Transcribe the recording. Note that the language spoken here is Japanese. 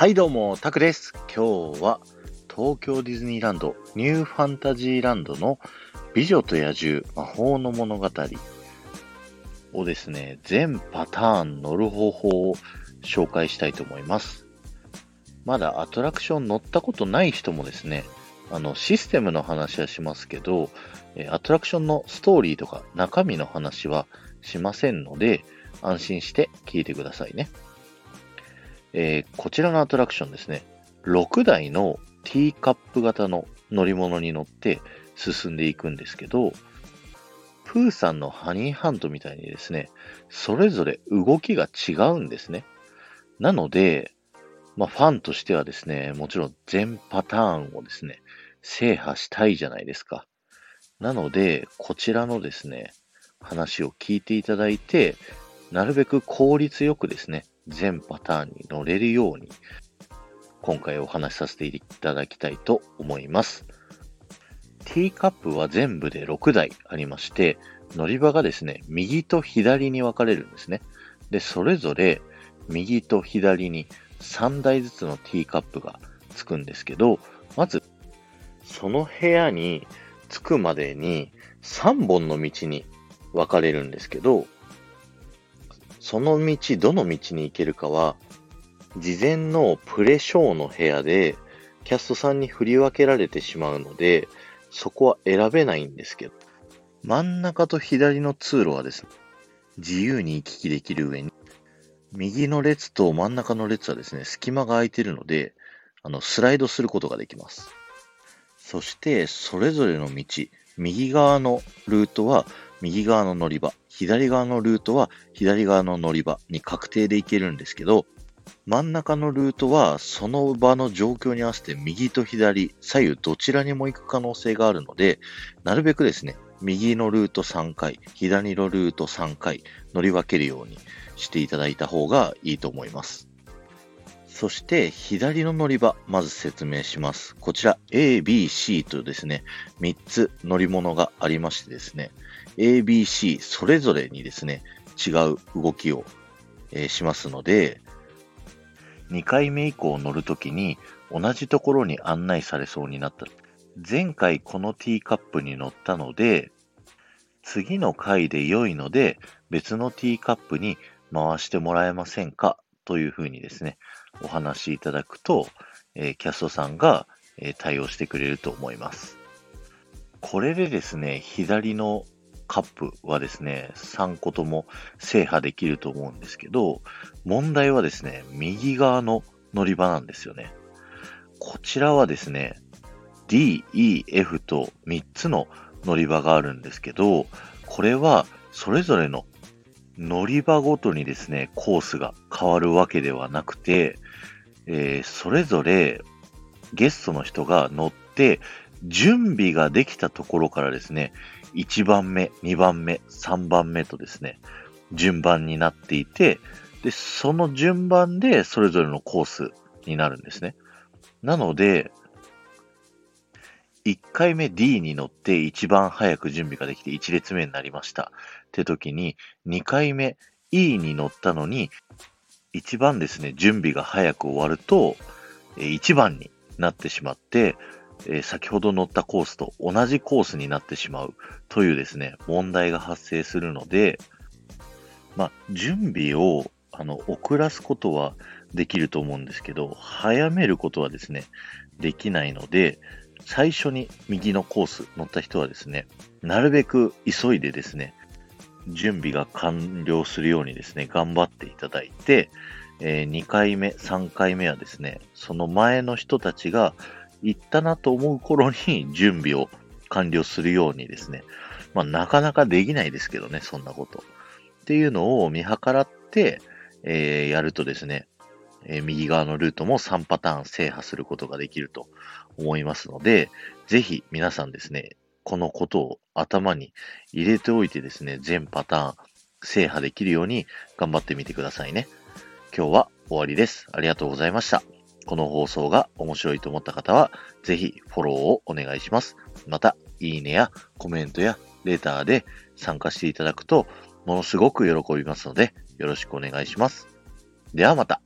はいどうも、タクです。今日は東京ディズニーランドニューファンタジーランドの美女と野獣魔法の物語をですね、全パターン乗る方法を紹介したいと思います。まだアトラクション乗ったことない人もですね、あの、システムの話はしますけど、アトラクションのストーリーとか中身の話はしませんので、安心して聞いてくださいね。えーこちらのアトラクションですね、6台のティーカップ型の乗り物に乗って進んでいくんですけど、プーさんのハニーハントみたいにですね、それぞれ動きが違うんですね。なので、まあ、ファンとしてはですね、もちろん全パターンをですね、制覇したいじゃないですか。なので、こちらのですね、話を聞いていただいて、なるべく効率よくですね、全パターンに乗れるように、今回お話しさせていただきたいと思います。ティーカップは全部で6台ありまして、乗り場がですね、右と左に分かれるんですね。で、それぞれ右と左に3台ずつのティーカップがつくんですけど、まず、その部屋に着くまでに3本の道に分かれるんですけど、その道、どの道に行けるかは、事前のプレショーの部屋で、キャストさんに振り分けられてしまうので、そこは選べないんですけど、真ん中と左の通路はですね、自由に行き来できる上に、右の列と真ん中の列はですね、隙間が空いてるので、あの、スライドすることができます。そして、それぞれの道、右側のルートは右側の乗り場、左側のルートは左側の乗り場に確定で行けるんですけど、真ん中のルートはその場の状況に合わせて右と左、左右どちらにも行く可能性があるので、なるべくですね、右のルート3回、左のルート3回乗り分けるようにしていただいた方がいいと思います。そして、左の乗り場、まず説明します。こちら、A、B、C とですね、3つ乗り物がありましてですね、A、B、C それぞれにですね、違う動きを、えーしますので、2回目以降乗るときに同じところに案内されそうになった。前回このティーカップに乗ったので、次の回で良いので別のティーカップに回してもらえませんか？というふうにですね、お話しいただくと、えーキャストさんが、えー対応してくれると思います。これでですね、左のカップはですね、3個とも制覇できると思うんですけど、問題はですね、右側の乗り場なんですよね。こちらはですね、D、E、F と3つの乗り場があるんですけど、これはそれぞれの乗り場ごとにですね、コースが変わるわけではなくて、えーそれぞれゲストの人が乗って、準備ができたところからですね、1番目、2番目、3番目とですね、順番になっていて、で、その順番でそれぞれのコースになるんですね。なので、1回目 D に乗って一番早く準備ができて1列目になりました。って時に、2回目 E に乗ったのに、一番ですね、準備が早く終わると、1番になってしまって、え先ほど乗ったコースと同じコースになってしまうというですね、問題が発生するので、まあ、準備をあの遅らすことはできると思うんですけど、早めることはですね、できないので、最初に右のコース乗った人はですね、なるべく急いでですね、準備が完了するようにですね、頑張っていただいて、え2回目、3回目はですね、その前の人たちが行ったなと思う頃に準備を完了するようにですね、まあなかなかできないですけどね、そんなこと。っていうのを見計らって、えーやるとですね、えー右側のルートも3パターン制覇することができると思いますので、ぜひ皆さんですね、このことを頭に入れておいてですね、全パターン制覇できるように頑張ってみてくださいね。今日は終わりです。ありがとうございました。この放送が面白いと思った方は、ぜひフォローをお願いします。また、いいねやコメントやレターで参加していただくと、ものすごく喜びますので、よろしくお願いします。ではまた。